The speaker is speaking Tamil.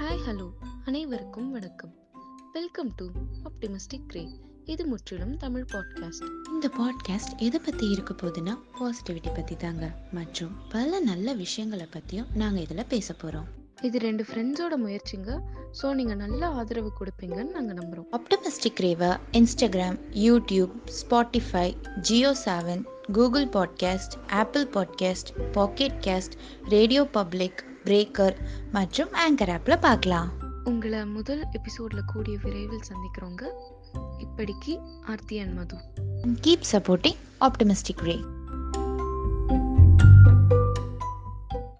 ஹாய் ஹலோ அனைவருக்கும் வணக்கம். வெல்கம் டு ஆப்டிமிஸ்டிக் கிரே இது முற்றிலும் தமிழ் பாட்காஸ்ட் இந்த பாட்காஸ்ட் எதை பற்றி இருக்க போகுதுன்னா பாசிட்டிவிட்டி பற்றி தாங்க மற்றும் பல நல்ல விஷயங்களை பற்றியும் நாங்கள் இதில் பேச போகிறோம் இது ரெண்டு ஃப்ரெண்ட்ஸோட முயற்சிங்க. ஸோ நீங்கள் நல்ல ஆதரவு கொடுப்பீங்கன்னு நாங்கள் நம்புகிறோம் optimistic Rewa Instagram YouTube Spotify Jio Saavn Google podcast Apple podcast pocket cast radio public breaker மற்றும் ஆங்கர் ஆப்பில் பார்க்கலாம். உங்களை முதல் எபிசோடில் கூடிய விரைவில் சந்திக்கிறோங்க இப்படிக்கு Aarthi and Madhu. Keep supporting optimistic ray